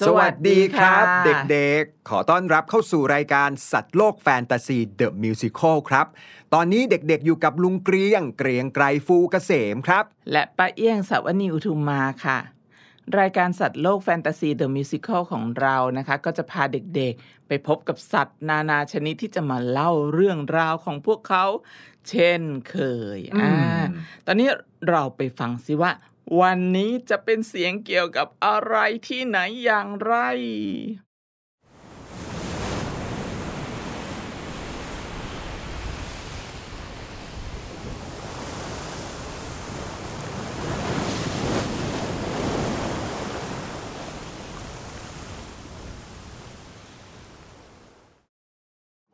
สวัสดีครับสวัสดีค่ะเด็กๆ ขอต้อนรับเข้าสู่รายการสัตว์โลกแฟนตาซีเดอะมิวสิคลครับ ตอนนี้เด็กๆอยู่กับลุงเกรียงเกรียงไกรฟูเกษมครับ และป้าเอี้ยงสาวนีอุทุมมาค่ะ รายการสัตว์โลกแฟนตาซีเดอะมิวสิควลของเรานะคะ ก็จะพาเด็กๆ ไปพบกับสัตว์นานาชนิดที่จะมาเล่าเรื่องราวของพวกเขา เช่นเคยอ่าตอนนี้เราไปฟังสิว่า วันนี้จะเป็นเสียงเกี่ยวกับอะไรที่ไหนอย่างไร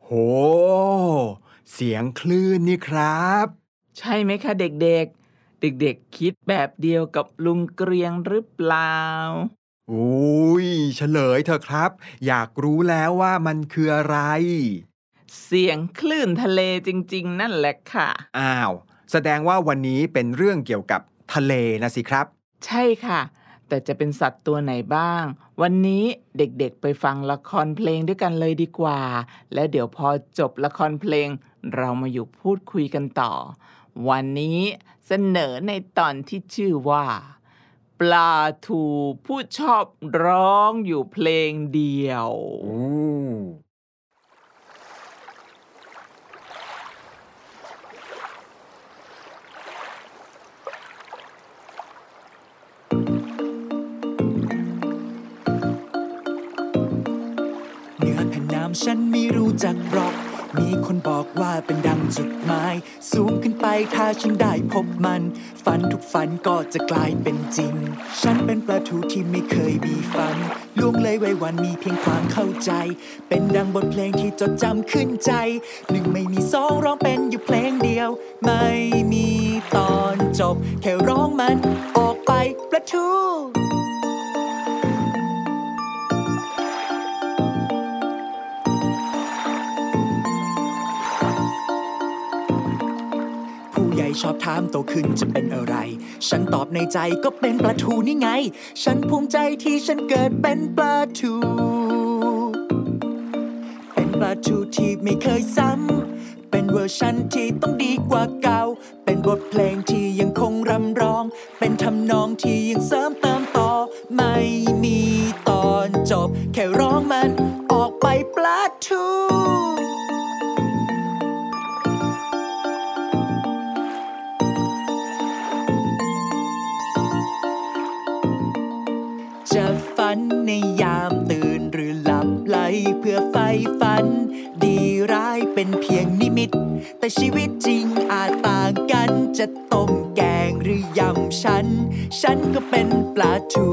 โห เสียงคลื่นนี่ครับ ใช่ไหมคะเด็กๆ เด็กๆคิดแบบเดียวกับลุงเกรียงหรือเปล่าอุ้ยเฉลยเถอะครับ อยากรู้แล้วว่ามันคืออะไร เสียงคลื่นทะเลจริง ๆ นั่นแหละค่ะ อ้าว แสดงว่าวันนี้เป็นเรื่องเกี่ยวกับทะเลนะสิครับ ใช่ค่ะ แต่จะเป็นสัตว์ตัวไหนบ้าง วันนี้เด็กๆไปฟังละครเพลงด้วยกันเลยดีกว่า และเดี๋ยวพอจบละครเพลง เรามาอยู่พูดคุยกันต่อ วันนี้ เสนอในตอนที่ชื่อว่า ปลาทูผู้ชอบร้องอยู่เพลงเดียวเหนือแผ่นน้ำฉันไม่รู้จักหรอก มีคนบอกว่าเป็นดังจุดหมาย สูงขึ้นไปถ้าฉันได้พบมัน ฝันทุกฝันก็จะกลายเป็นจริง ฉันเป็นปลาทูที่ไม่เคยมีฝันล่วงเลยไว้วันมีเพียงความเข้าใจ เป็นดังบทเพลงที่จดจำขึ้นใจ หนึ่งไม่มีสองร้องเป็นอยู่เพลงเดียว ไม่มีตอนจบ แค่ร้องมันออกไปปลาทู ชอบถามโตขึ้นจะเป็นอะไร ฉันตอบในใจก็เป็นปลาทูนี่ไง ฉันภูมิใจที่ฉันเกิดเป็นปลาทู เป็นปลาทูที่ไม่เคยซ้ำ เป็นเวอร์ชันที่ต้องดีกว่าเก่า เป็นบทเพลงที่ยังคงรำร้อง เป็นทำนองที่ยังเสริมเติมต่อ ไม่มีตอนจบ แค่ร้องมัน ในยามตื่นหรือหลับไหลเพื่อไฟฝัน ดีร้ายเป็นเพียงนิมิต แต่ชีวิตจริงอาจต่างกันจะต้มแกงหรือยำฉัน ฉันก็เป็นปลาทู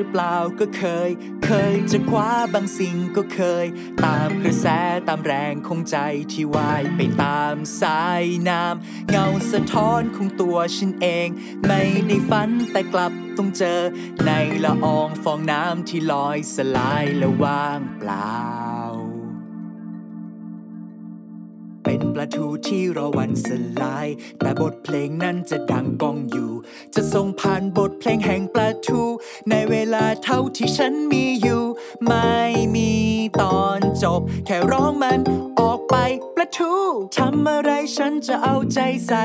รือเปล่าก็เคย เคยจะคว้าบางสิ่งก็เคย ตามกระแสตามแรงของใจที่ว่ายไปตามสายน้ำเงาสะท้อนของตัวฉันเอง ไม่ได้ฝันแต่กลับต้องเจอ ในละอองฟองน้ำที่ลอยสลายและว่างเปล่า เป็นปลาทูที่รอวันสลาย แต่บทเพลงนั้นจะดังก้องอยู่ จะส่งผ่านบทเพลงแห่งปลาทู ในเวลาเท่าที่ฉันมีอยู่ ไม่มีตอนจบ แค่ร้องมันออกไปปลาทูทำอะไรฉันจะเอาใจใส่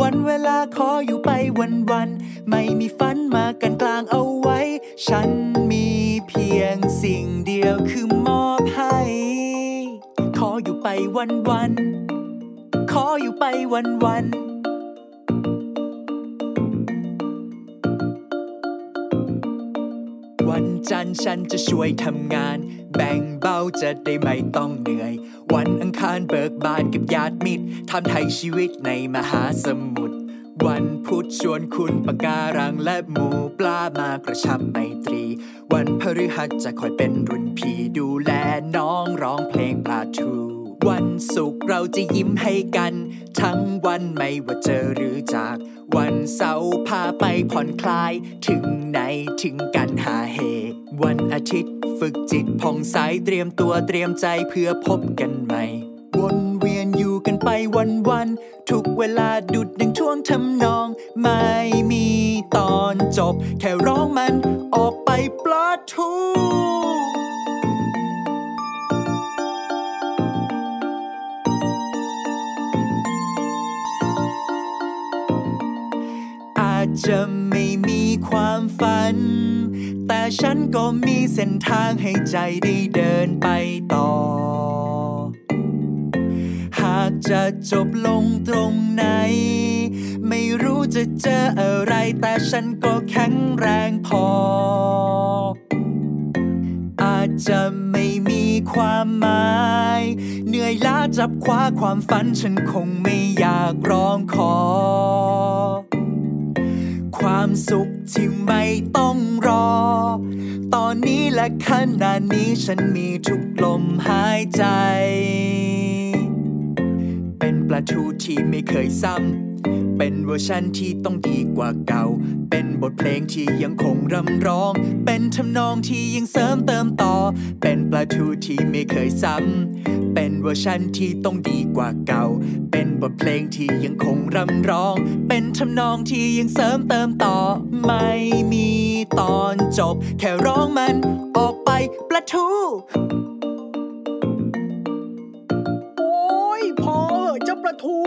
วันเวลาขออยู่ไปวันวันๆไม่มีฝันมากันกลางเอาไว้ ฉันมีเพียงสิ่งเดียวคือมอบให้ ขออยู่ไปวันวันๆ ขออยู่ไปวันวันวันจันทร์ฉันจะช่วยทำงาน แบ่งเบาเราจะได้ไม่ต้องเหนื่อย วันอังคารเบิกบานกับญาติมิตรทำไทยชีวิตในมหาสมุทรวันพุธชวนคุณปะการังและหมูปลามากระชับไมตรี วันพฤหัสจะคอยเป็นรุ่นพี่ดูแลน้องร้องเพลงปลาทู วันศุกร์เราจะยิ้มให้กัน ทั้งวันไม่ว่าเจอหรือจาก วันเสาร์พาไปผ่อนคลาย ถึงไหนถึงกันหาเฮ วันอาทิตย์ฝึกจิตผ่องใสเตรียมตัวเตรียมใจเพื่อพบกันใหม่ วนเวียนอยู่กันไปวันวันทุกเวลาดุดดังช่วงทำนอง ไม่มีตอนจบ แค่ร้องมันออกไปปลาทู จะไม่มีความฝัน แต่ฉันก็มีเส้นทางให้ใจได้เดินไปต่อ หากจะจบลงตรงไหน ไม่รู้จะเจออะไร แต่ฉันก็แข็งแรงพอ อาจจะไม่มีความหมาย เหนื่อยล้าจับคว้าความฝัน ฉันคงไม่อยากร้องขอ ความสุขที่ไม่ต้องรอ ตอนนี้และขณะนี้ฉันมีทุกลมหายใจ เป็นประตูที่ไม่เคยซ้ำ เป็นเวอร์ชันที่ต้องดีกว่าเก่า เป็นบทเพลงที่ยังคงร่ำร้อง เป็นทำนองที่ยังเสริมเติมต่อ เป็นประตูที่ไม่เคยซ้ำ เป็นเวอร์ชันที่ต้องดีกว่าเก่า เป็นบทเพลงที่ยังคงร่ำร้อง เป็นทำนองที่ยังเสริมเติมต่อ ไม่มีตอนจบ แค่ร้องมันออกไปประตูโอ้ยพอเหอะเจ้าประทู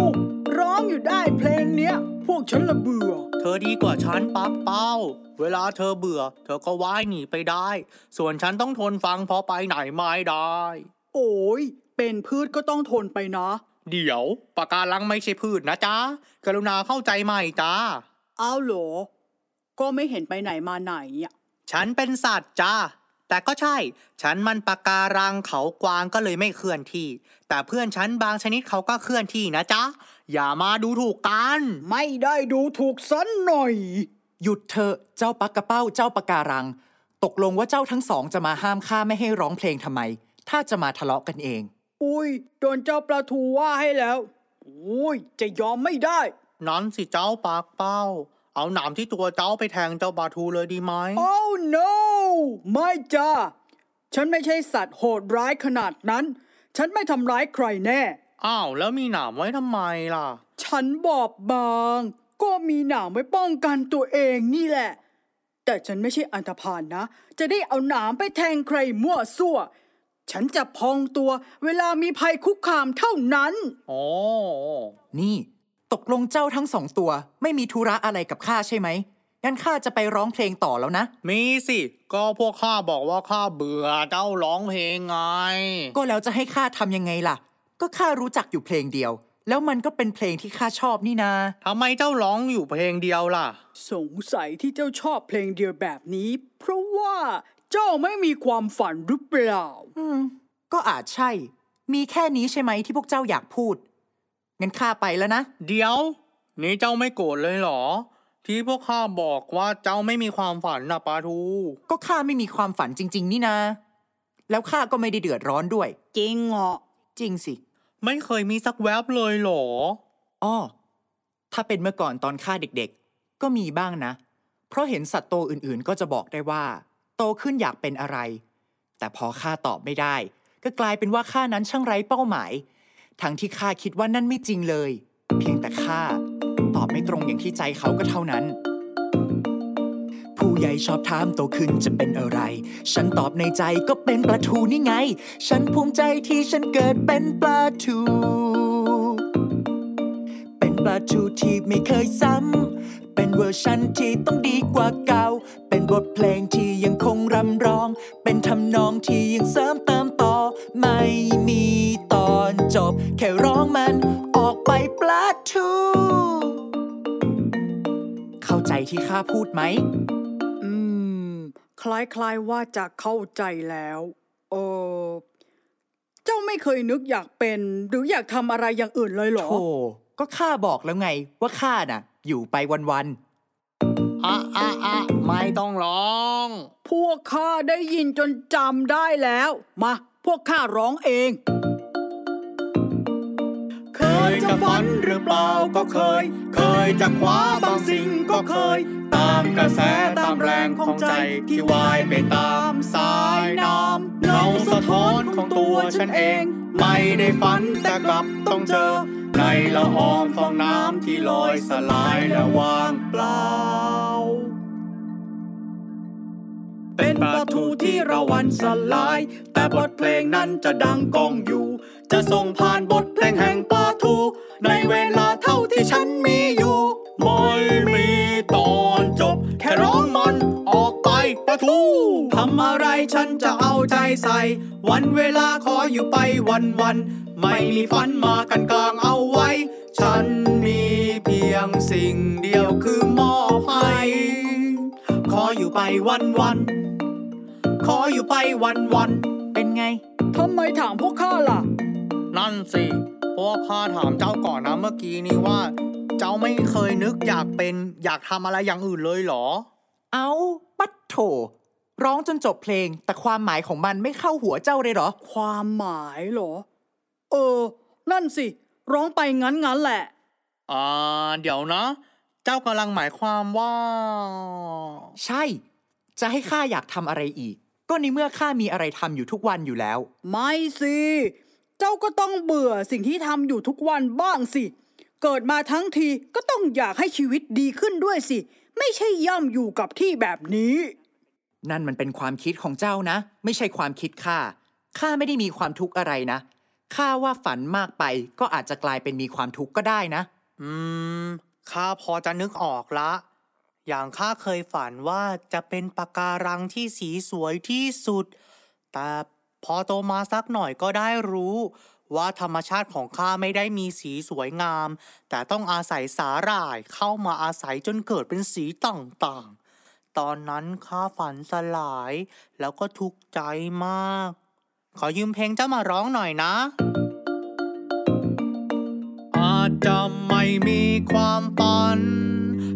ร้องอยู่ได้เพลงเนี้ย พวกฉันละเบื่อ เธอดีกว่าฉันปักเป้า เวลาเธอเบื่อ เธอก็ว่ายหนีไปได้ ส่วนฉันต้องทนฟังเพอไปไหนไม่ได้ โอ้ยเป็นพืชก็ต้องทนไปนะ เดี๋ยวปากการังไม่ใช่พืชนะจ๊ะ กรุณาเข้าใจใหม่จ้าเอาเหรอ ก็ไม่เห็นไปไหนมาไหนอะฉันเป็นสัตว์จ้าแต่ก็ใช่ ฉันมันปากการังเขากวางก็เลยไม่เคลื่อนที่ แต่เพื่อนฉันบางชนิดเขาก็เคลื่อนที่นะจ๊ะ อย่ามาดูถูกกัน ไม่ได้ดูถูกสันหน่อย หยุดเถอะเจ้าปักกระเป้าเจ้าปากการัง ตกลงว่าเจ้าทั้งสองจะมาห้ามข้าไม่ให้ร้องเพลงทำไม ถ้าจะมาทะเลาะกันเอง อุ้ยโดนเจ้าปลาทูว่าให้แล้วอุ้ยจะยอมไม่ได้ นั้นสิเจ้าปากเป้า เอาหนามที่ตัวเจ้าไปแทงเจ้าบาทูเลยดีไหม Oh no ไม่จ้าฉันไม่ใช่สัตว์โหดร้ายขนาดนั้น ฉันไม่ทำร้ายใครแน่ อ้าวแล้วมีหนามไว้ทำไมล่ะ ฉันบอบบาง ก็มีหนามไว้ป้องกันตัวเองนี่แหละ แต่ฉันไม่ใช่อันธพาลนะ จะได้เอาหนามไปแทงใครมั่วซั่ว ฉันจะพองตัวเวลามีภัยคุกคามเท่านั้น อ๋อ นี่ ตกลงเจ้าทั้งสองตัว ไม่มีธุระอะไรกับข้าใช่ไหม งั้นข้าจะไปร้องเพลงต่อแล้วนะ มีสิ ก็พวกข้าบอกว่าข้าเบื่อเจ้าร้องเพลงไง ก็แล้วจะให้ข้าทำยังไงล่ะ ก็ข้ารู้จักอยู่เพลงเดียว แล้วมันก็เป็นเพลงที่ข้าชอบนี่นาทำไมเจ้าร้องอยู่เพลงเดียวล่ะ สงสัยที่เจ้าชอบเพลงเดียวแบบนี้ เพราะว่าเจ้าไม่มีความฝันหรือเปล่า อืม ก็อาจใช่ มีแค่นี้ใช่ไหมที่พวกเจ้าอยากพูด งั้นข้าไปแล้วนะ เดี๋ยว นี่เจ้าไม่โกรธเลยเหรอ ที่พวกข้าบอกว่าเจ้าไม่มีความฝันนะปาทู ก็ข้าไม่มีความฝันจริง ๆ นี่นาแล้วข้าก็ไม่ได้เดือดร้อนด้วย จริงเหรอ จริงสิ ไม่เคยมีสักแวบเลยเหรอ อ้อ ถ้าเป็นเมื่อก่อนตอนข้าเด็กๆ ก็มีบ้างนะ เพราะเห็นสัตว์โตอื่นๆ ก็จะบอกได้ว่า โตขึ้นอยากเป็นอะไร แต่พอข้าตอบไม่ได้ ก็กลายเป็นว่าข้านั้นช่างไร้เป้าหมาย ทั้งที่ข้าคิดว่านั่นไม่จริงเลย เพียงแต่ข้าตอบไม่ตรงอย่างที่ใจเขาก็เท่านั้น ผู้ใหญ่ชอบถามโตขึ้นจะเป็นอะไร ฉันตอบในใจก็เป็นปลาทูนี่ไง ฉันภูมิใจที่ฉันเกิดเป็นปลาทูเป็นปลาทูที่ไม่เคยซ้ำ เป็นเวอร์ชันที่ต้องดีกว่าเก่า เป็นบทเพลงที่ยังคงรำร้อง เป็นทำนองที่ยังเสริมเติมต่อ ไม่มีตอนจบ แค่ร้องมันออกไปปลาทู เข้าใจที่ข้าพูดไหมอืม คล้ายๆว่าจะเข้าใจแล้วเออไม่เคยนึกอยากเป็น หรืออยากทำอะไรอย่างอื่นเลยเหรอโธ่ก็ข้าบอกแล้วไงว่าข้าน่ะ อยู่ไปวันอะอะอะไม่ต้องร้อง พวกข้าได้ยินจนจำได้แล้ว มา พวกข้าร้องเองเคย จะฝันหรือเปล่าก็เคย เคยจะคว้าบางสิ่งก็เคย ตามกระแสตามแรงของใจที่ว่ายไปตามสายน้ำเงาสะท้อนของตัวฉันเอง ไม่ได้ฝันแต่กลับต้องเจอ ในละอองฟองน้ำที่ลอยสลายและว่างเปล่า เป็นประตูที่ระวันสลาย แต่บทเพลงนั้นจะดังก้องอยู่ จะส่งผ่านบทเพลงแห่งปาทู ในเวลาเท่าที่ฉันมีอยู่ ไม่มีตอนจบ แค่ร้องมันออกไปปะทูทำอะไรฉันจะเอาใจใส่ วันเวลาขออยู่ไปวันวัน ไม่มีฝันมากันกลางเอาไว้ ฉันมีเพียงสิ่งเดียวคือมอบให้ขออยู่ไปวันวันขออยู่ไปวันวันเป็นไง ทำไมถามพวกข้าล่ะ นั่นสิเพราะว่าข้าถามเจ้าก่อนนะเมื่อกี้นี้ว่า เจ้าไม่เคยนึกอยากเป็นอยากทำอะไรอย่างอื่นเลยเหรอ เอาปัดโถ ร้องจนจบเพลง แต่ความหมายของมันไม่เข้าหัวเจ้าเลยเหรอ ความหมายเหรอ เออ นั่นสิ ร้องไปงั้นงั้นๆแหละ อ่า เดี๋ยวนะ เจ้ากำลังหมายความว่า ใช่ จะให้ข้าอยากทำอะไรอีก ก็ในเมื่อข้ามีอะไรทำอยู่ทุกวันอยู่แล้ว ไม่สิ เจ้าก็ต้องเบื่อสิ่งที่ทำอยู่ทุกวันบ้างสิ เกิดมาทั้งทีก็ต้องอยากให้ชีวิตดีขึ้นด้วยสิ ไม่ใช่ย่ำอยู่กับที่แบบนี้ นั่นมันเป็นความคิดของเจ้านะ ไม่ใช่ความคิดข้าข้าไม่ได้มีความทุกข์อะไรนะข้าว่าฝันมากไปก็อาจจะกลายเป็นมีความทุกข์ก็ได้นะ อืมข้าพอจะนึกออกละ อย่างข้าเคยฝันว่าจะเป็นปะการังที่สีสวยที่สุด แต่ พอโตมาสักหน่อยก็ได้รู้ ว่าธรรมชาติของข้าไม่ได้มีสีสวยงาม แต่ต้องอาศัยสาหร่ายเข้ามาอาศัยจนเกิดเป็นสีต่างๆ ตอนนั้นข้าฝันสลาย แล้วก็ทุกข์ใจมาก ขอยืมเพลงเจ้ามาร้องหน่อยนะอาจจะไม่มีความฝัน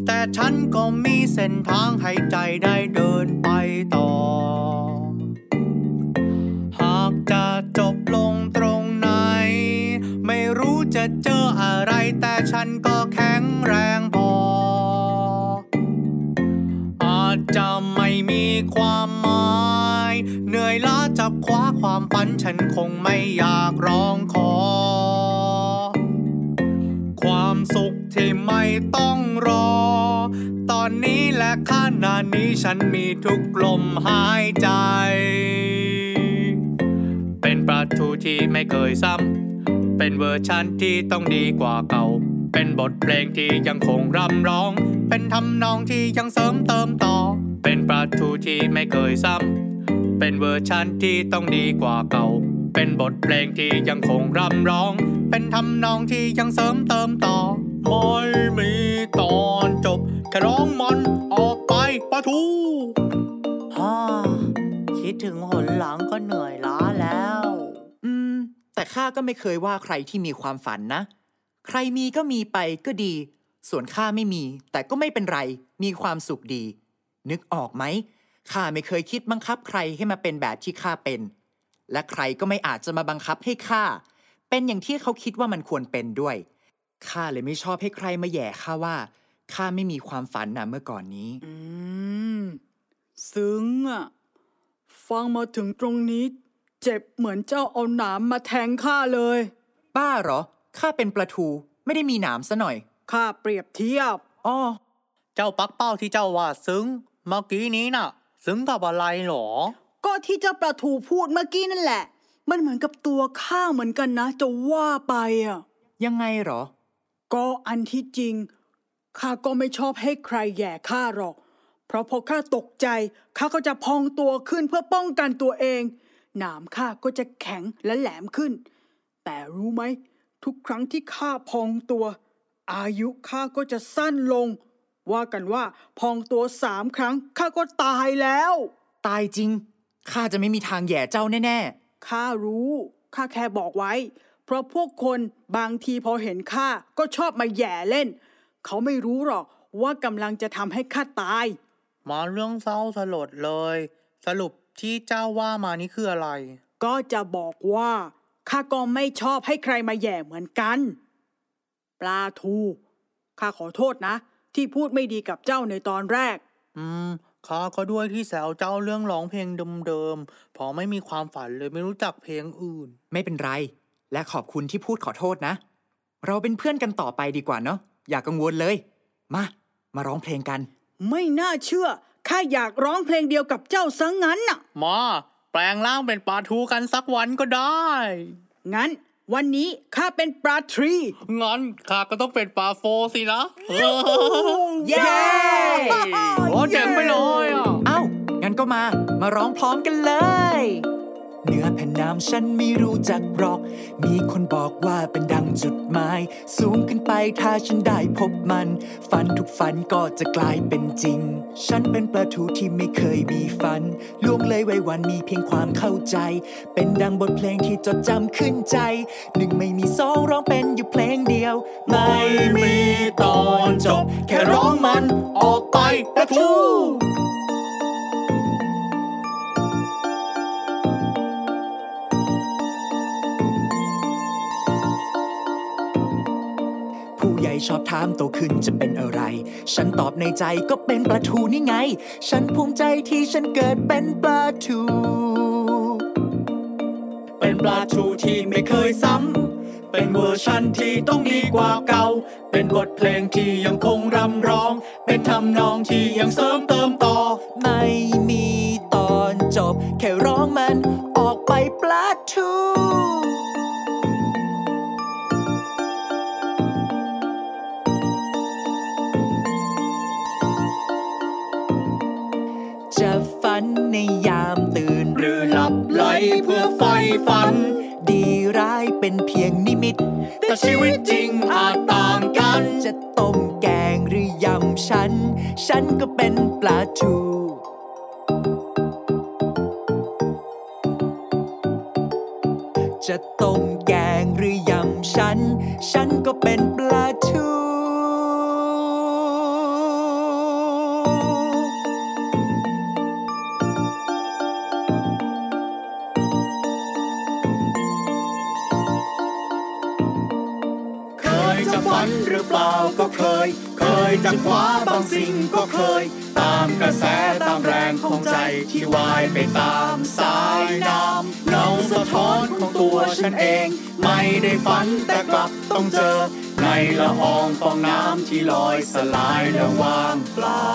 แต่ฉันก็มีเส้นทางให้ใจได้เดินไปต่อันก็แข็งแรงพอ อาจจะไม่มีความหมาย เหนื่อยล้าจับคว้าความฝันฉันคงไม่อยากร้องขอ ความสุขที่ไม่ต้องรอ ตอนนี้และขณะนี้ฉันมีทุกลมหายใจ เป็นประตูที่ไม่เคยซ้ำเป็นเวอร์ชันที่ต้องดีกว่าเก่า เป็นบทเพลงที่ยังคงร่ำร้อง เป็นทำนองที่ยังเสริมเติมต่อ เป็นประตูที่ไม่เคยซ้ำ เป็นเวอร์ชันที่ต้องดีกว่าเก่า เป็นบทเพลงที่ยังคงร่ำร้อง เป็นทำนองที่ยังเสริมเติมต่อ ไม่มีตอนจบ แค่ร้องมันออกไปปะทูฮ่าคิดถึงหนหลังก็เหนื่อยล้าแล้ว อืม แต่ข้าก็ไม่เคยว่าใครที่มีความฝันนะ ใครมีก็มีไปก็ดี ส่วนข้าไม่มี แต่ก็ไม่เป็นไร มีความสุขดี นึกออกไหมข้าไม่เคยคิดบังคับใครให้มาเป็นแบบที่ข้าเป็น และใครก็ไม่อาจจะมาบังคับให้ข้าเป็นอย่างที่เขาคิดว่ามันควรเป็นด้วยข้าเลยไม่ชอบให้ใครมาแหย่ข้าว่าข้าไม่มีความฝันนะเมื่อก่อนนี้ อืมซึ้งอะฟังมาถึงตรงนี้ เจ็บเหมือนเจ้าเอาหนามมาแทงข้าเลย บ้าเหรอ ข้าเป็นปลาทูไม่ได้มีหนามซะหน่อย ข้าเปรียบเทียบ อ้อ เจ้าปักเป้าที่เจ้าว่าซึ้ง เมื่อกี้นี้น่ะ ซึ้งกับอะไรหรอ ก็ที่เจ้าปลาทูพูดเมื่อกี้นั่นแหละ มันเหมือนกับตัวข้าเหมือนกันนะ จะว่าไปอะ ยังไงเหรอ ก็อันที่จริงข้าก็ไม่ชอบให้ใครแหย่ข้าหรอก เพราะพอข้าตกใจข้าก็จะพองตัวขึ้นเพื่อป้องกันตัวเอง หนามข้าก็จะแข็งและแหลมขึ้น แต่รู้ไหม ทุกครั้งที่ข้าพองตัว อายุข้าก็จะสั้นลง ว่ากันว่าพองตัวสามครั้งข้าก็ตายแล้ว ตายจริงข้าจะไม่มีทางแหย่เจ้าแน่ข้ารู้ข้าแค่บอกไว้ เพราะพวกคนบางทีพอเห็นข้าก็ชอบมาแหย่เล่น เขาไม่รู้หรอกว่ากำลังจะทำให้ข้าตาย มาเรื่องเศร้าสลดเลย สรุปที่เจ้าว่ามานี่คืออะไร ก็จะบอกว่า ข้าก็ไม่ชอบให้ใครมาแหย่เหมือนกัน ปลาทูข้าขอโทษนะ ที่พูดไม่ดีกับเจ้าในตอนแรก อืมข้าก็ด้วยที่แซวเจ้าเรื่องร้องเพลงเดิมๆเพอไม่มีความฝันเลยไม่รู้จักเพลงอื่น ไม่เป็นไร และขอบคุณที่พูดขอโทษนะ เราเป็นเพื่อนกันต่อไปดีกว่าเนาะอย่ากังวลเลย มา มาร้องเพลงกัน ไม่น่าเชื่อข้าอยากร้องเพลงเดียวกับเจ้าซะงั้นน่ะ มา แปลงร่างเป็นปลาทูกันสักวันก็ได้ งั้น วันนี้ข้าเป็นปลาทรีงั้นข้าก็ต้องเป็นปลาโฟสินะเย้โอ้เจ๋งไปเลยอะเอ้างั้นก็มามาร้องพร้อมกันเลย เหนือแผ่นน้ำฉันไม่รู้จักหรอก มีคนบอกว่าเป็นดังจุดหมาย สูงขึ้นไปถ้าฉันได้พบมัน ฝันทุกฝันก็จะกลายเป็นจริง ฉันเป็นปลาทูที่ไม่เคยมีฝันล่วงเลยไว้วันมีเพียงความเข้าใจ เป็นดังบทเพลงที่จดจำขึ้นใจ หนึ่งไม่มีสองร้องเป็นอยู่เพลงเดียว ไม่มีตอนจบ แค่ร้องมันออกไปปลาทู ชอบถามโตขึ้นจะเป็นอะไร ฉันตอบในใจก็เป็นปลาทูนี่ไง ฉันภูมิใจที่ฉันเกิดเป็นปลาทู เป็นปลาทูที่ไม่เคยซ้ำ เป็นเวอร์ชันที่ต้องดีกว่าเก่า เป็นบทเพลงที่ยังคงรำร้อง เป็นทำนองที่ยังเสริมเติมต่อ ไม่มีตอนจบ แค่ร้องมันออกไปปลาทู ในยามตื่น หรือหลับไหลเพื่อไฟฝัน ดีร้ายเป็นเพียงนิมิต แต่ชีวิตจริงอาจต่างกัน จะต้มแกงหรือยำฉัน ฉันก็เป็นปลาทูจะต้มแกงหรือยำฉัน ฉันก็ คว้าบางสิ่งก็เคย ตามกระแสตามแรงของใจที่ว่ายไปตามสายน้ำเงาสะท้อนของตัวฉันเอง ไม่ได้ฝันแต่กลับต้องเจอ ในละอองฟองน้ำที่ลอยสลายและว่างเปล่า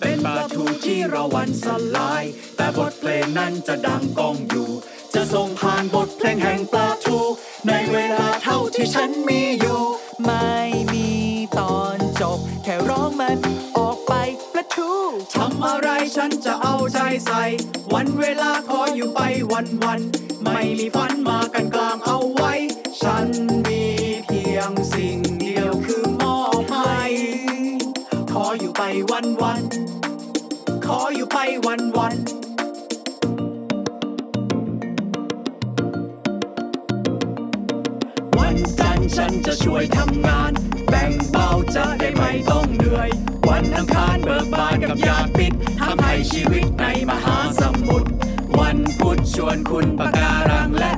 เป็นปลาทูที่ระวันสลาย แต่บทเพลงนั้นจะดังก้องอยู่ จะส่งผ่านบทเพลงแห่งปลาทูในเวลาเท่าที่ฉันมีอยู่ ไม่มีตอนจบ แค่ร้องมันออกไปปลาทูทำอะไรฉันจะเอาใจใส่ วันเวลาขออยู่ไปวันวัน ไม่มีฝันมากันกลางเอาไว้ ฉันมีเพียงสิ่งเดียวคือมอบให้ขออยู่ไปวันวัน ขออยู่ไปวันวันวัน จะช่วยทำงาน แบ่งเบาจะได้ไม่ต้องเหนื่อย วันอังคารเบิกบานกับยาปิดทำให้ชีวิตในมหาสมุทรวันพุธชวนคุณปะการังและ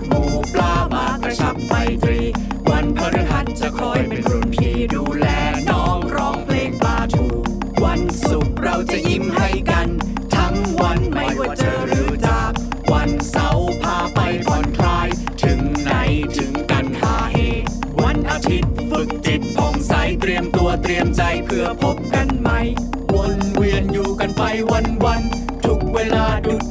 เตรียมใจเพื่อพบกันใหม่ วนเวียนอยู่กันไปวันวัน ทุกเวลาดู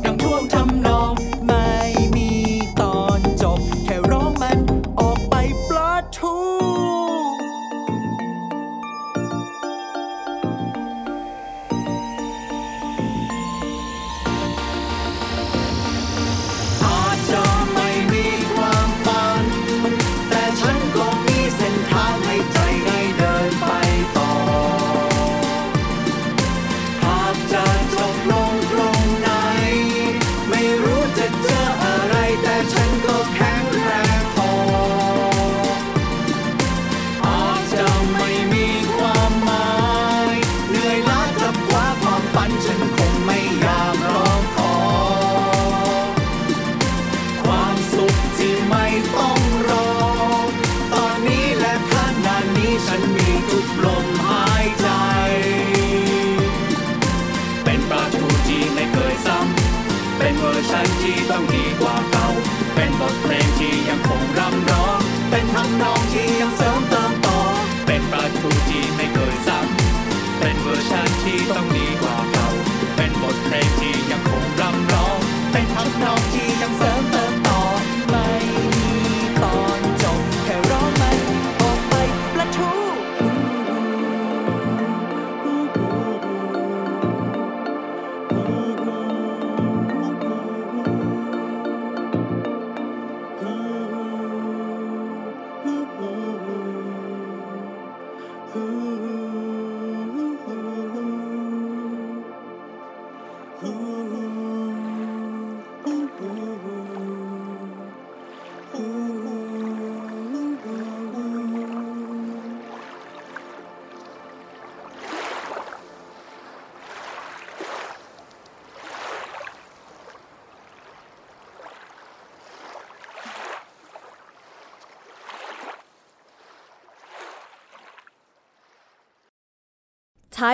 Thai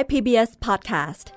PBS Podcast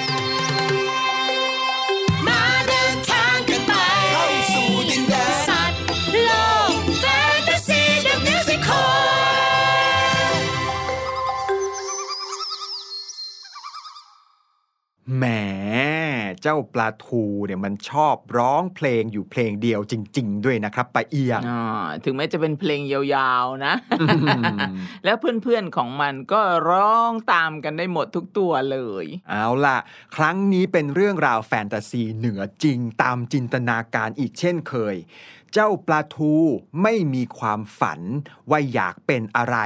เจ้าปลาทูเนี่ยมันชอบร้องเพลงอยู่เพลงเดียวจริง ๆ ด้วยนะครับปาเอียงอ่าถึงแม้จะเป็นเพลงยาวๆนะ แล้วเพื่อนๆของมันก็ร้องตามกันได้หมดทุกตัวเลย เอาล่ะ ครั้งนี้เป็นเรื่องราวแฟนตาซีเหนือจริงตามจินตนาการอีกเช่นเคย เจ้าปลาทูไม่มีความฝันว่าอยากเป็นอะไร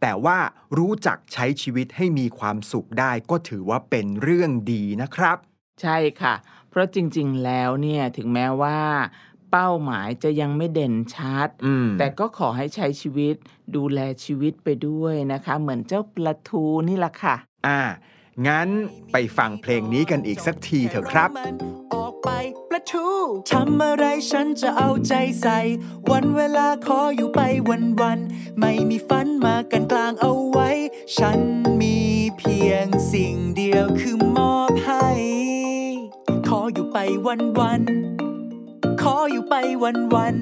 แต่ว่ารู้จักใช้ชีวิตให้มีความสุขได้ก็ถือว่าเป็นเรื่องดีนะครับ ใช่ค่ะ เพราะจริง ๆ แล้วเนี่ยถึงแม้ว่าเป้าหมายจะยังไม่เด่นชัดอืมแต่ก็ขอให้ใช้ชีวิตดูแลชีวิตไปด้วยนะคะ เหมือนเจ้าปลาทูนี่แหละค่ะ อ่า งั้นไปฟังเพลงนี้กันอีกสักทีเถอะครับมันออกไปประทูทำอะไรฉันจะเอาใจใส่ วันเวลาขออยู่ไปวันวันๆไม่มีฝันมากันกลางเอาไว้ ฉันมีเพียงสิ่งเดียวคือมอบให้ข ออยู่ไปวันวัน ขออยู่ไปวันวัน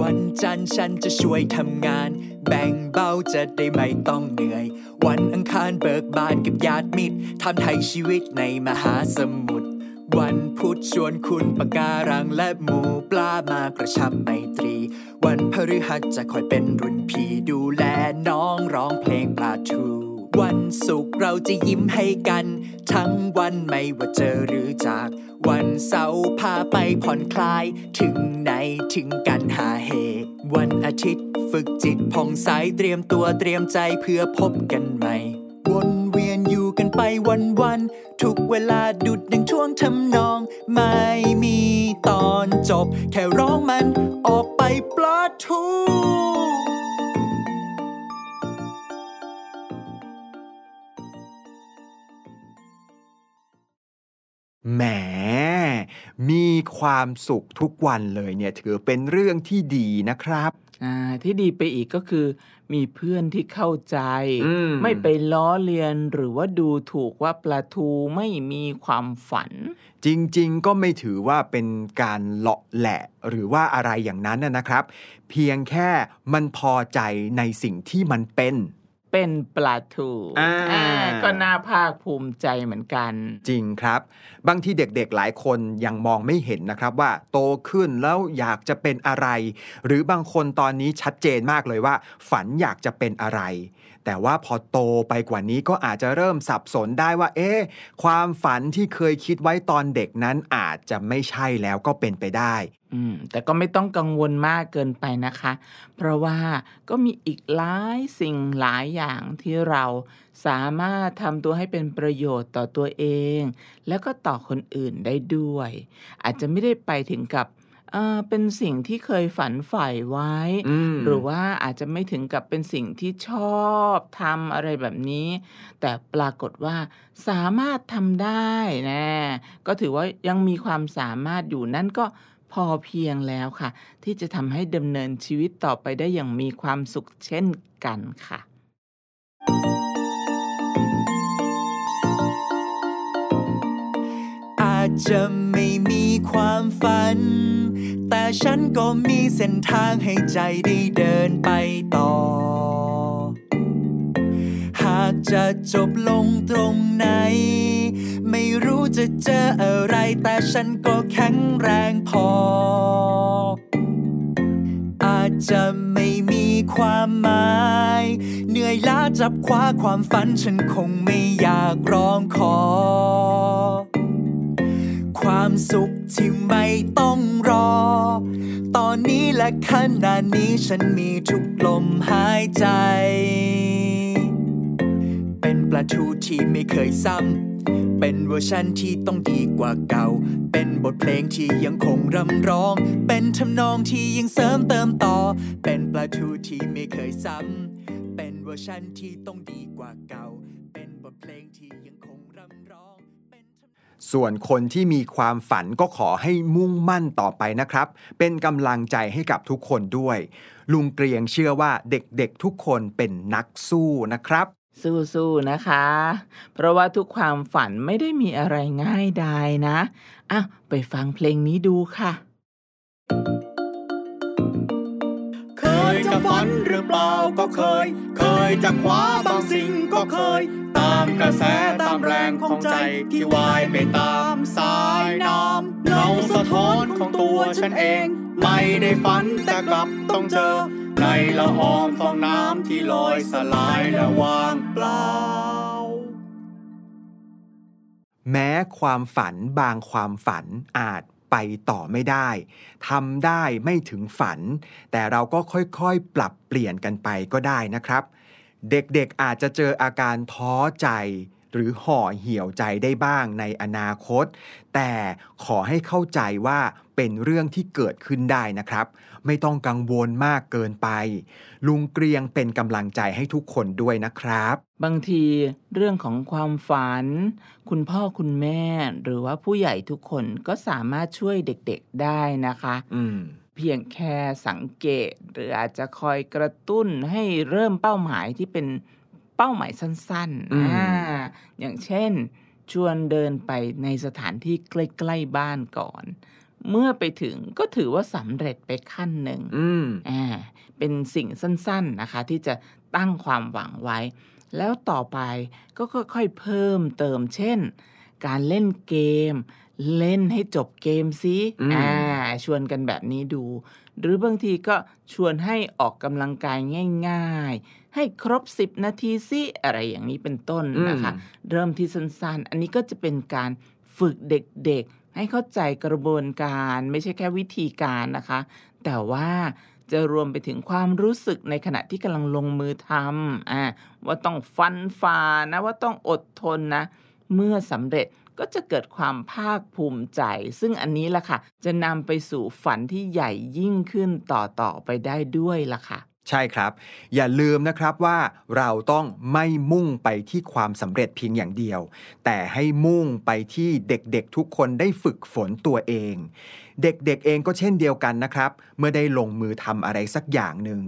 วันจันทร์ฉันจะช่วยทำงาน แบ่งเบาจะได้ไม่ต้องเหนื่อย วันอังคารเบิกบานกับญาติมิตรทำไทยชีวิตในมหาสมุทร วันพุธชวนคุณปะการังและหมูปลามากระชับไมตรี วันพฤหัสจะคอยเป็นรุ่นพี่ดูแลน้องร้องเพลงปลาทู วันศุกร์เราจะยิ้มให้กัน ทั้งวันไม่ว่าเจอหรือจาก วันเสาร์พาไปผ่อนคลาย ถึงไหนถึงกันหาเฮ วันอาทิตย์ฝึกจิตผ่องใสเตรียมตัวเตรียมใจเพื่อพบกันใหม่วนเวียนอยู่กันไปวันวัน ทุกเวลาดุดดังช่วงทำนอง ไม่มีตอนจบ แค่ร้องมันออกไปปลาทูแหม มีความสุขทุกวันเลยเนี่ยถือเป็นเรื่องที่ดีนะครับ อ่า ที่ดีไปอีกก็คือ มีเพื่อนที่เข้าใจอืมไม่ไปล้อเลียนหรือว่าดูถูกว่าปลาทูไม่มีความฝัน จริงๆ ก็ไม่ถือว่าเป็นการเลาะแหละหรือว่าอะไรอย่างนั้นนะนะครับ เพียงแค่มันพอใจในสิ่งที่มันเป็น เป็นปลาทูอ่าอ่าก็น่าภาคภูมิใจเหมือนกัน จริงครับ บางทีเด็กๆหลายคนยังมองไม่เห็นนะครับว่าโตขึ้นแล้วอยากจะเป็นอะไร หรือบางคนตอนนี้ชัดเจนมากเลยว่า ฝันอยากจะเป็นอะไร แต่ว่าพอโตไปกว่านี้ก็อาจจะเริ่มสับสนได้ว่า เอ๊ะความฝันที่เคยคิดไว้ตอนเด็กนั้นอาจจะไม่ใช่แล้วก็เป็นไปได้ อืม แต่ก็ไม่ต้องกังวลมากเกินไปนะคะ เพราะว่าก็มีอีกหลายสิ่งหลายอย่างที่เราสามารถทำตัวให้เป็นประโยชน์ต่อตัวเอง แล้วก็ต่อคนอื่นได้ด้วย อาจจะไม่ได้ไปถึงกับ เป็นสิ่งที่เคยฝันใฝ่ไว้ หรือว่าอาจจะไม่ถึงกับเป็นสิ่งที่ชอบทำอะไรแบบนี้ แต่ปรากฏว่าสามารถทำได้นะก็ถือว่ายังมีความสามารถอยู่นั่นก็พอเพียงแล้วค่ะ ที่จะทำให้ดำเนินชีวิตต่อไปได้อย่างมีความสุขเช่นกันค่ะ อาจจะไม่มีความฝัน แต่ฉันก็มีเส้นทางให้ใจได้เดินไปต่อ หากจะจบลงตรงไหน ไม่รู้จะเจออะไร แต่ฉันก็แข็งแรงพอ อาจจะไม่มีความหมาย เหนื่อยล้าจับคว้าความฝัน ฉันคงไม่อยากร้องขอ ความสุขที่ไม่ต้องรอ ตอนนี้และขณะนี้ฉันมีทุกลมหายใจ เป็นประตูที่ไม่เคยซ้ำ เป็นเวอร์ชันที่ต้องดีกว่าเก่า เป็นบทเพลงที่ยังคงร่ำร้อง เป็นทำนองที่ยังเสริมเติมต่อ เป็นประตูที่ไม่เคยซ้ำ เป็นเวอร์ชันที่ต้องดีกว่าเก่า ส่วนคนที่มีความฝันก็ขอให้มุ่งมั่นต่อไปนะครับ เป็นกำลังใจให้กับทุกคนด้วย ลุงเกรียงเชื่อว่าเด็กๆทุกคนเป็นนักสู้นะครับ สู้ๆนะคะ เพราะว่าทุกความฝันไม่ได้มีอะไรง่ายดายนะอะไปฟังเพลงนี้ดูค่ะเค ยจะฝันหรือเปล่าก็เคย เคยจะคว้าบางสิ่งก็เคย ตามกระแสตามแรงของใจที่ว่ายไปตามสายน้ำเงาสะท้อนของตัวฉันเอง ไม่ได้ฝันแต่กลับต้องเจอ ในละอองฟองน้ำที่ลอยสลายและว่างเปล่า แม้ความฝันบางความฝันอาจ ไปต่อไม่ได้ทำได้ไม่ถึงฝัน แต่เราก็ค่อยๆ ปรับเปลี่ยนกันไปก็ได้นะครับ เด็กๆอาจจะเจออาการท้อใจ หรือห่อเหี่ยวใจได้บ้างในอนาคต แต่ขอให้เข้าใจว่าเป็นเรื่องที่เกิดขึ้นได้นะครับ ไม่ต้องกังวลมากเกินไป ลุงเกรียงเป็นกำลังใจให้ทุกคนด้วยนะครับ บางทีเรื่องของความฝัน คุณพ่อคุณแม่ หรือว่าผู้ใหญ่ทุกคนก็สามารถช่วยเด็กๆได้นะคะ อืมเพียงแค่สังเกต หรืออาจจะคอยกระตุ้นให้เริ่มเป้าหมายที่เป็น เป้าหมายสั้นอืมๆอ่าอย่างเช่น ชวนเดินไปในสถานที่ใกล้ๆบ้านก่อน เมื่อไปถึงก็ถือว่าสำเร็จไปขั้นหนึ่งอืมอ่าเป็นสิ่งสั้นๆนะคะ ที่จะตั้งความหวังไว้ แล้วต่อไปก็ค่อยๆเพิ่มเติมเช่น การเล่นเกม เล่นให้จบเกมซิอืมอ่า ชวนกันแบบนี้ดู หรือบางทีก็ชวนให้ออกกำลังกายง่าย ๆ ให้ครบ 10 นาทีซิอะไรอย่างนี้เป็นต้นนะคะ เริ่มที่สั้นๆ อันนี้ก็จะเป็นการฝึกเด็กๆ ให้เข้าใจกระบวนการไม่ใช่แค่วิธีการนะคะ แต่ว่าจะรวมไปถึงความรู้สึกในขณะที่กำลังลงมือทำอ่าว่าต้องฟันฝ่านะว่าต้องอดทนนะ เมื่อสำเร็จ ก็จะเกิดความภาคภูมิใจ ซึ่งอันนี้ล่ะค่ะ จะนำไปสู่ฝันที่ใหญ่ยิ่งขึ้นต่อๆไปได้ด้วยล่ะค่ะ ใช่ครับ อย่าลืมนะครับว่าเราต้องไม่มุ่งไปที่ความสำเร็จเพียงอย่างเดียว แต่ให้มุ่งไปที่เด็กๆทุกคนได้ฝึกฝนตัวเอง เด็กๆเองก็เช่นเดียวกันนะครับ เมื่อได้ลงมือทำอะไรสักอย่างหนึ่ง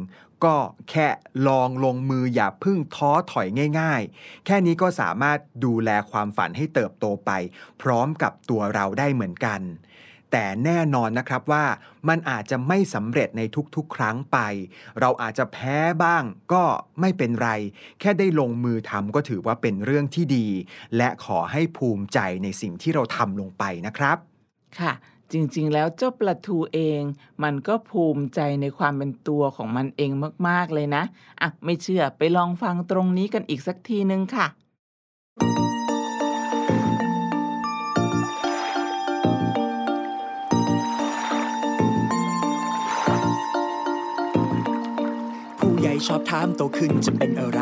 ก็แค่ลองลงมืออย่าพึ่งท้อถอยง่าย ๆ แค่นี้ก็สามารถดูแลความฝันให้เติบโตไป พร้อมกับตัวเราได้เหมือนกัน แต่แน่นอนนะครับว่ามันอาจจะไม่สำเร็จในทุกๆ ครั้งไป เราอาจจะแพ้บ้างก็ไม่เป็นไร แค่ได้ลงมือทำก็ถือว่าเป็นเรื่องที่ดี และขอให้ภูมิใจในสิ่งที่เราทำลงไปนะครับ ค่ะ จริงๆ แล้วเจ้าปลาทูเอง มันก็ภูมิใจในความเป็นตัวของมันเองมากๆเลยนะ อะ ไม่เชื่อไปลองฟังตรงนี้กันอีกสักทีนึงค่ะผู้ใหญ่ชอบถามโตขึ้นจะเป็นอะไร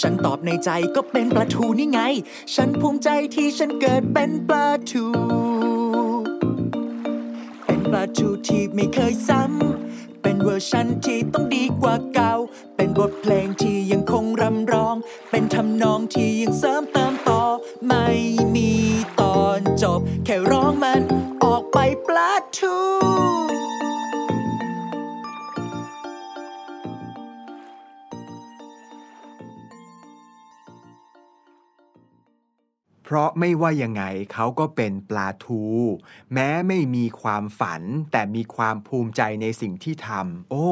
ฉันตอบในใจก็เป็นปลาทูนี่ไง ฉันภูมิใจที่ฉันเกิดเป็นปลาทู ประชูที่ไม่เคยซ้ำ เป็นเวอร์ชันที่ต้องดีกว่าเก่า เป็นบทเพลงที่ยังคงรำร้อง เป็นทำนองที่ยังเสริมเติมต่อ ไม่มี เพราะไม่ว่ายังไงเขาก็เป็นปลาทู แม้ไม่มีความฝัน แต่มีความภูมิใจในสิ่งที่ทำโอ้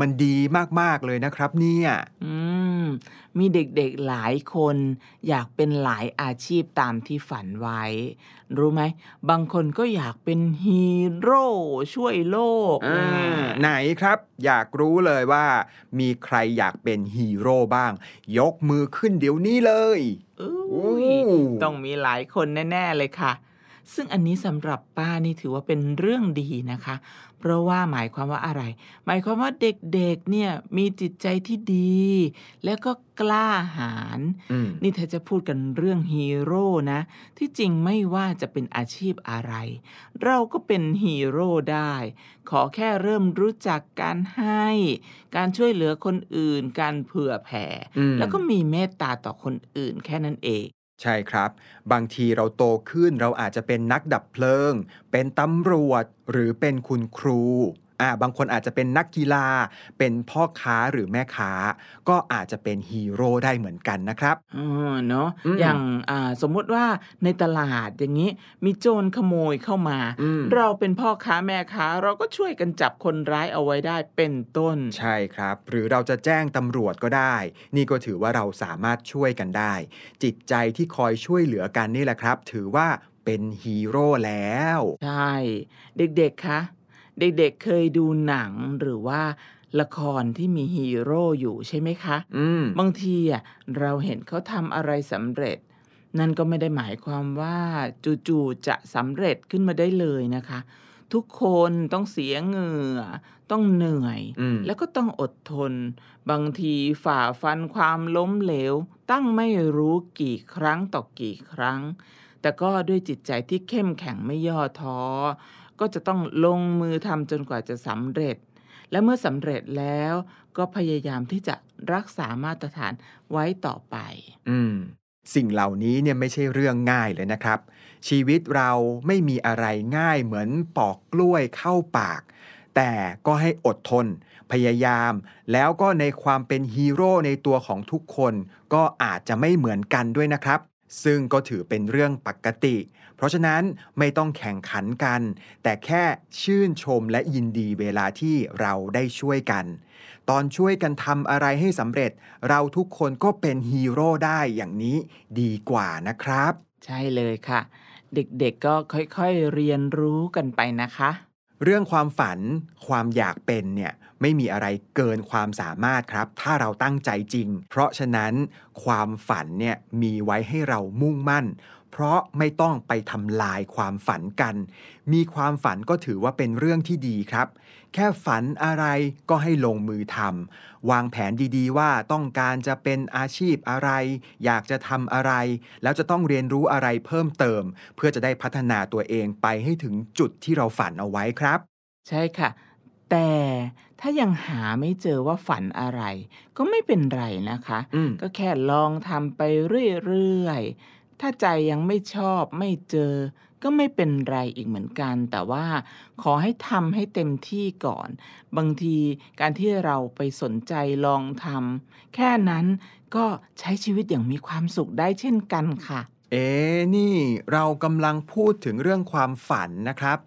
มันดีมาก ๆ เลยนะครับเนี่ย อืม มีเด็กๆหลายคน อยากเป็นหลายอาชีพตามที่ฝันไว้ รู้ไหม บางคนก็อยากเป็นฮีโร่ช่วยโลกอ่าไหนครับ อยากรู้เลยว่า มีใครอยากเป็นฮีโร่บ้าง ยกมือขึ้นเดี๋ยวนี้เลยอุ้ยโอ้ต้องมีหลายคนแน่ ๆ เลยค่ะซึ่งอันนี้สำหรับป้านี่ถือว่าเป็นเรื่องดีนะคะ เพราะว่าหมายความว่าอะไร หมายความว่าเด็กๆเนี่ยมีจิตใจที่ดี และก็กล้าหาญอืมนี่เธอจะพูดกันเรื่องฮีโร่นะ ที่จริงไม่ว่าจะเป็นอาชีพอะไร เราก็เป็นฮีโร่ได้ ขอแค่เริ่มรู้จักการให้ การช่วยเหลือคนอื่น การเผื่อแผ่อืมแล้วก็มีเมตตาต่อคนอื่นแค่นั้นเอง ใช่ครับ บางทีเราโตขึ้นเราอาจจะเป็นนักดับเพลิง เป็นตำรวจ หรือเป็นคุณครู อ่าบางคนอาจจะเป็นนักกีฬา เป็นพ่อค้าหรือแม่ค้า ก็อาจจะเป็นฮีโร่ได้เหมือนกันนะครับอ๋อเนาะอืมอย่างอ่าสมมุติว่าในตลาดอย่างนี้มีโจรขโมยเข้ามาอืมเราเป็นพ่อค้าแม่ค้าเราก็ช่วยกันจับคนร้ายเอาไว้ได้เป็นต้น ใช่ครับ หรือเราจะแจ้งตำรวจก็ได้ นี่ก็ถือว่าเราสามารถช่วยกันได้ จิตใจที่คอยช่วยเหลือกันนี่แหละครับ ถือว่าเป็นฮีโร่แล้ว ใช่ เด็กๆคะ เด็กๆเคยดูหนังหรือว่าละครที่มีฮีโร่อยู่ใช่ไหมคะอืมบางทีอะเราเห็นเขาทำอะไรสำเร็จ นั่นก็ไม่ได้หมายความว่าจู่ๆจะสำเร็จขึ้นมาได้เลยนะคะ ทุกคนต้องเสียเหงื่อ ต้องเหนื่อยอืมแล้วก็ต้องอดทน บางทีฝ่าฟันความล้มเหลว ตั้งไม่รู้กี่ครั้งต่อกี่ครั้ง แต่ก็ด้วยจิตใจที่เข้มแข็งไม่ย่อท้อ ก็จะต้องลงมือทำจนกว่าจะสำเร็จ และเมื่อสำเร็จแล้วก็พยายามที่จะรักษามาตรฐานไว้ต่อไป อืมสิ่งเหล่านี้เนี่ยไม่ใช่เรื่องง่ายเลยนะครับ ชีวิตเราไม่มีอะไรง่ายเหมือนปอกกล้วยเข้าปาก แต่ก็ให้อดทน พยายาม แล้วก็ในความเป็นฮีโร่ในตัวของทุกคน ก็อาจจะไม่เหมือนกันด้วยนะครับ ซึ่งก็ถือเป็นเรื่องปกติ เพราะฉะนั้นไม่ต้องแข่งขันกัน แต่แค่ชื่นชมและยินดีเวลาที่เราได้ช่วยกัน ตอนช่วยกันทำอะไรให้สำเร็จ เราทุกคนก็เป็นฮีโร่ได้อย่างนี้ดีกว่านะครับ ใช่เลยค่ะ เด็กๆก็ค่อยๆเรียนรู้กันไปนะคะ เรื่องความฝันความอยากเป็นเนี่ยไม่มีอะไรเกินความสามารถครับ ถ้าเราตั้งใจจริง เพราะฉะนั้นความฝันเนี่ยมีไว้ให้เรามุ่งมั่น เพราะไม่ต้องไปทำลายความฝันกัน มีความฝันก็ถือว่าเป็นเรื่องที่ดีครับ แค่ฝันอะไรก็ให้ลงมือทำวางแผนดีๆว่าต้องการจะเป็นอาชีพอะไร อยากจะทำอะไร แล้วจะต้องเรียนรู้อะไรเพิ่มเติม เพื่อจะได้พัฒนาตัวเองไปให้ถึงจุดที่เราฝันเอาไว้ครับ ใช่ค่ะ แต่ถ้ายังหาไม่เจอว่าฝันอะไร ก็ไม่เป็นไรนะคะอืมก็แค่ลองทำไปเรื่อยๆถ้าใจยังไม่ชอบไม่เจอ ก็ไม่เป็นไรอีกเหมือนกัน แต่ว่าขอให้ทำให้เต็มที่ก่อน บางทีการที่เราไปสนใจลองทำแค่นั้นก็ใช้ชีวิตอย่างมีความสุขได้เช่นกันค่ะ เอ๊นี่เรากำลังพูดถึงเรื่องความฝันนะครับ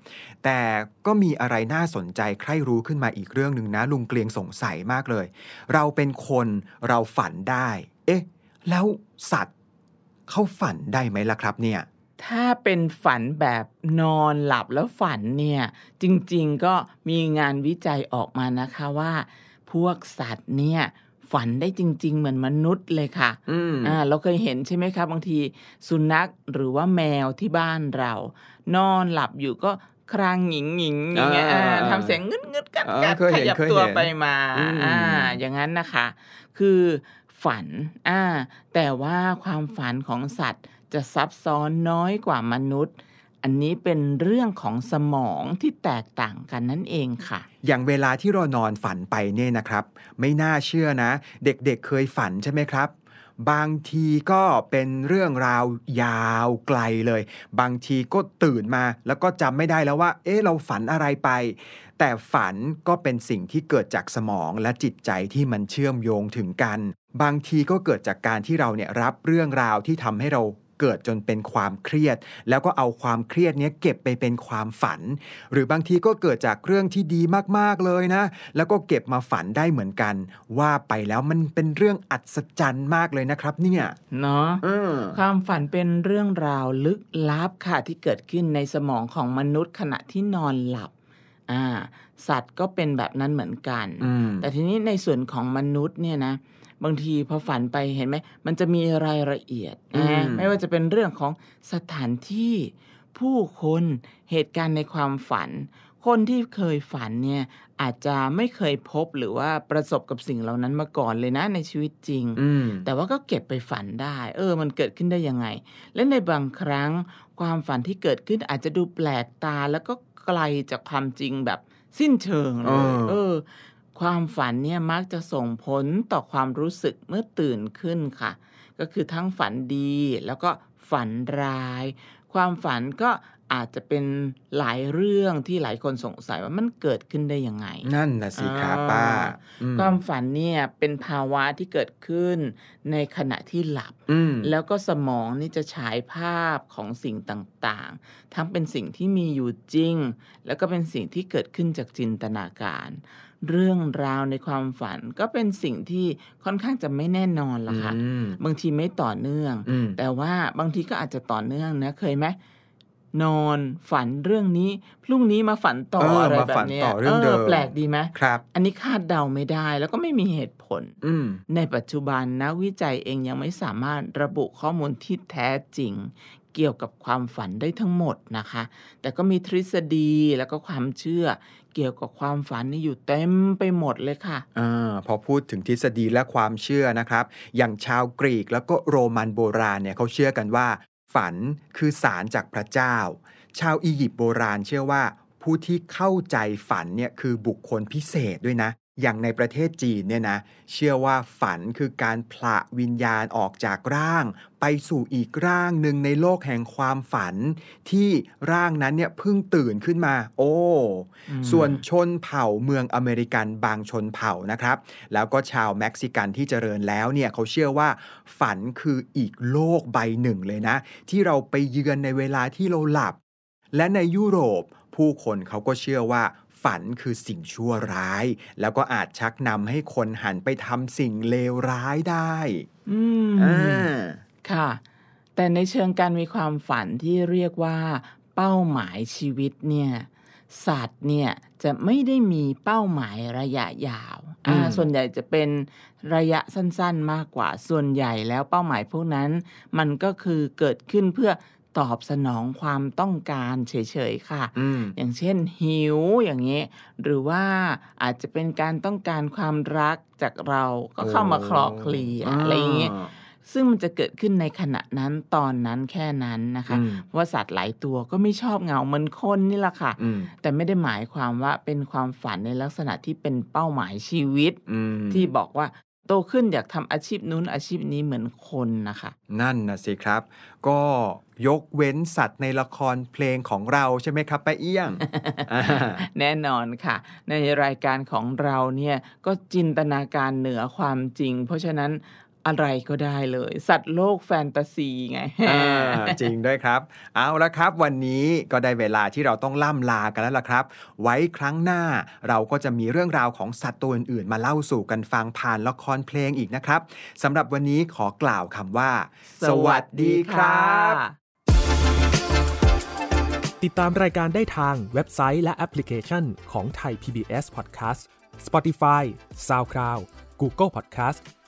แต่ก็มีอะไรน่าสนใจใคร่รู้ขึ้นมาอีกเรื่องหนึ่งนะ ลุงเกลียงสงสัยมากเลย เราเป็นคนเราฝันได้ เอ๊ะ แล้วสัตว์เขาฝันได้ไหมล่ะครับเนี่ย ถ้าเป็นฝันแบบนอนหลับแล้วฝันเนี่ย จริงๆก็มีงานวิจัยออกมานะคะว่า พวกสัตว์เนี่ยฝันได้จริง ๆ เหมือนมนุษย์เลยค่ะอืมอ่าเราเคยเห็นใช่ไหมคะบางที สุนัขหรือว่าแมวที่บ้านเรา นอนหลับอยู่ก็ครางหงิงหงิงอย่างเงี้ยอ่าอ่าทำเสียงงึดงึดกัดอ่ากัดเคยขเห็นยับเคยตัวเห็นไปมาอืมอ่าอย่างนั้นนะคะ คือฝันอ่าแต่ว่าความฝันของสัตว์ จะซับซ้อนน้อยกว่ามนุษย์ อันนี้เป็นเรื่องของสมองที่แตกต่างกันนั่นเองค่ะ อย่างเวลาที่เรานอนฝันไปเนี่ยนะครับ ไม่น่าเชื่อนะ เด็กๆเเคยฝันใช่ไหมครับบางทีก็เป็นเรื่องราวยาวไกลเลย บางทีก็ตื่นมา แล้วก็จำไม่ได้แล้วว่า เอ๊ะเราฝันอะไรไป แต่ฝันก็เป็นสิ่งที่เกิดจากสมองและจิตใจที่มันเชื่อมโยงถึงกัน บางทีก็เกิดจากการที่เราเนี่ยรับเรื่องราวที่ทำให้เรา เกิดจนเป็นความเครียด แล้วก็เอาความเครียดเนี้ยเก็บไปเป็นความฝัน หรือบางทีก็เกิดจากเรื่องที่ดีมากๆเลยนะ แล้วก็เก็บมาฝันได้เหมือนกัน ว่าไปแล้วมันเป็นเรื่องอัศจรรย์มากเลยนะครับ เนี่ยเนาะเออความฝันเป็นเรื่องราวลึกลับค่ะที่เกิดขึ้นในสมองของมนุษย์ขณะที่นอนหลับอ่าสัตว์ก็เป็นแบบนั้นเหมือนกันอืมแต่ทีนี้ในส่วนของมนุษย์เนี่ยนะ บางทีพอฝันไปเห็นไหมมันจะมีรายละเอียดอืมนะไม่ว่าจะเป็นเรื่องของสถานที่ผู้คนเหตุการณ์ในความฝัน คนที่เคยฝันเนี่ยอาจจะไม่เคยพบหรือว่าประสบกับสิ่งเหล่านั้นมาก่อนเลยนะในชีวิตจริงอืมแต่ว่าก็เก็บไปฝันได้ เออ มันเกิดขึ้นได้ยังไง และในบางครั้งความฝันที่เกิดขึ้นอาจจะดูแปลกตาแล้วก็ไกลจากความจริงแบบสิ้นเชิงเลเอยอเออ ความฝันเนี่ยมักจะส่งผลต่อความรู้สึกเมื่อตื่นขึ้นค่ะ ก็คือทั้งฝันดีแล้วก็ฝันร้าย ความฝันก็อาจจะเป็นหลายเรื่องที่หลายคนสงสัยว่ามันเกิดขึ้นได้ยังไง นั่นนะสิครับป้าอืมความฝันเนี่ยเป็นภาวะที่เกิดขึ้นในขณะที่หลับอืมแล้วก็สมองนี่จะฉายภาพของสิ่งต่างๆ ทั้งเป็นสิ่งที่มีอยู่จริง แล้วก็เป็นสิ่งที่เกิดขึ้นจากจินตนาการ เรื่องราวในความฝัน ก็เป็นสิ่งที่ค่อนข้างจะไม่แน่นอนล่ะค่ะอืมบางทีไม่ต่อเนื่องอืมแต่ว่าบางทีก็อาจจะต่อเนื่องนะเคยไหมนอนฝันเรื่องนี้ พรุ่งนี้มาฝันต่อเอออะไรมาแบฝับนเนี้ยต่อเรื่องเดิมแปลกดีไหมครับ อันนี้คาดเดาไม่ได้แล้วก็ไม่มีเหตุผลอืมในปัจจุบันนักวิจัยเองยังไม่สามารถระบุข้อมูลที่แท้จริง เกี่ยวกับความฝันได้ทั้งหมดนะคะ แต่ก็มีทฤษฎีแล้วก็ความเชื่อ เกี่ยวกับความฝันนี่อยู่เต็มไปหมดเลยค่ะอาพอพูดถึงทฤษฎีและความเชื่อนะครับ อย่างชาวกรีกแล้วก็โรมันโบราณเนี่ยเขาเชื่อกันว่า ฝันคือสารจากพระเจ้า ชาวอียิปต์โบราณเชื่อว่าผู้ที่เข้าใจฝันเนี่ยคือบุคคลพิเศษด้วยนะ อย่างในประเทศจีนเนี่ยนะเชื่อว่าฝันคือการผละวิญญาณออกจากร่าง ไปสู่อีกร่างหนึ่งในโลกแห่งความฝัน ที่ร่างนั้นเนี่ยเพิ่งตื่นขึ้นมา โอ้ส่วนชนเผ่าเมืองอเมริกันบางชนเผ่านะครับ แล้วก็ชาวเม็กซิกันที่เจริญแล้วเนี่ยเขาเชื่อว่า ฝันคืออีกโลกใบหนึ่งเลยนะ ที่เราไปเยือนในเวลาที่เราหลับ และในยุโรปผู้คนเขาก็เชื่อว่า ฝันคือสิ่งชั่วร้าย แล้วก็อาจชักนำให้คนหันไปทำสิ่งเลวร้ายได้ อืมอ่าค่ะ แต่ในเชิงการมีความฝันที่เรียกว่า เป้าหมายชีวิตเนี่ย สัตว์เนี่ยจะไม่ได้มีเป้าหมายระยะยาวอ่าอืมส่วนใหญ่จะเป็นระยะสั้นๆมากกว่า ส่วนใหญ่แล้วเป้าหมายพวกนั้น มันก็คือเกิดขึ้นเพื่อ ตอบสนองความต้องการเฉยๆค่ะอืมอย่างเช่นหิวอย่างนี้ หรือว่าอาจจะเป็นการต้องการความรักจากเราก็เข้ามาคลอเคลียร์อะไรอย่างเงี้ยซึ่งมันจะเกิดขึ้นในขณะนั้นตอนนั้นแค่นั้นนะคะอืมเพราะว่าสัตว์หลายตัวก็ไม่ชอบเหงาเหมือนคนนี่แหละค่ะอืมแต่ไม่ได้หมายความว่าเป็นความฝันในลักษณะที่เป็นเป้าหมายชีวิตอืมที่บอกว่า โตขึ้นอยากทำอาชีพนู้นอาชีพนี้เหมือนคนนะคะ นั่นนะสิครับ ก็ยกเว้นสัตว์ในละครเพลงของเราใช่ไหมครับป้าเอี้ยงอ่าแน่นอนค่ะ ในรายการของเราเนี่ยก็จินตนาการเหนือความจริง เพราะฉะนั้น อะไรก็ได้เลย สัตว์โลกแฟนตาซีไงอ่าจริงด้วยครับ เอาละครับ วันนี้ก็ได้เวลาที่เราต้องล่ำลากันแล้วล่ะครับ ไว้ครั้งหน้าเราก็จะมีเรื่องราวของสัตว์ตัวอื่นๆ มาเล่าสู่กันฟังผ่านละครเพลงอีกนะครับสำหรับวันนี้ขอกล่าวคำว่า สวัสดีครับ ติดตามรายการได้ทางเว็บไซต์และแอปพลิเคชันของไทย PBS Podcast Spotify SoundCloud Google Podcast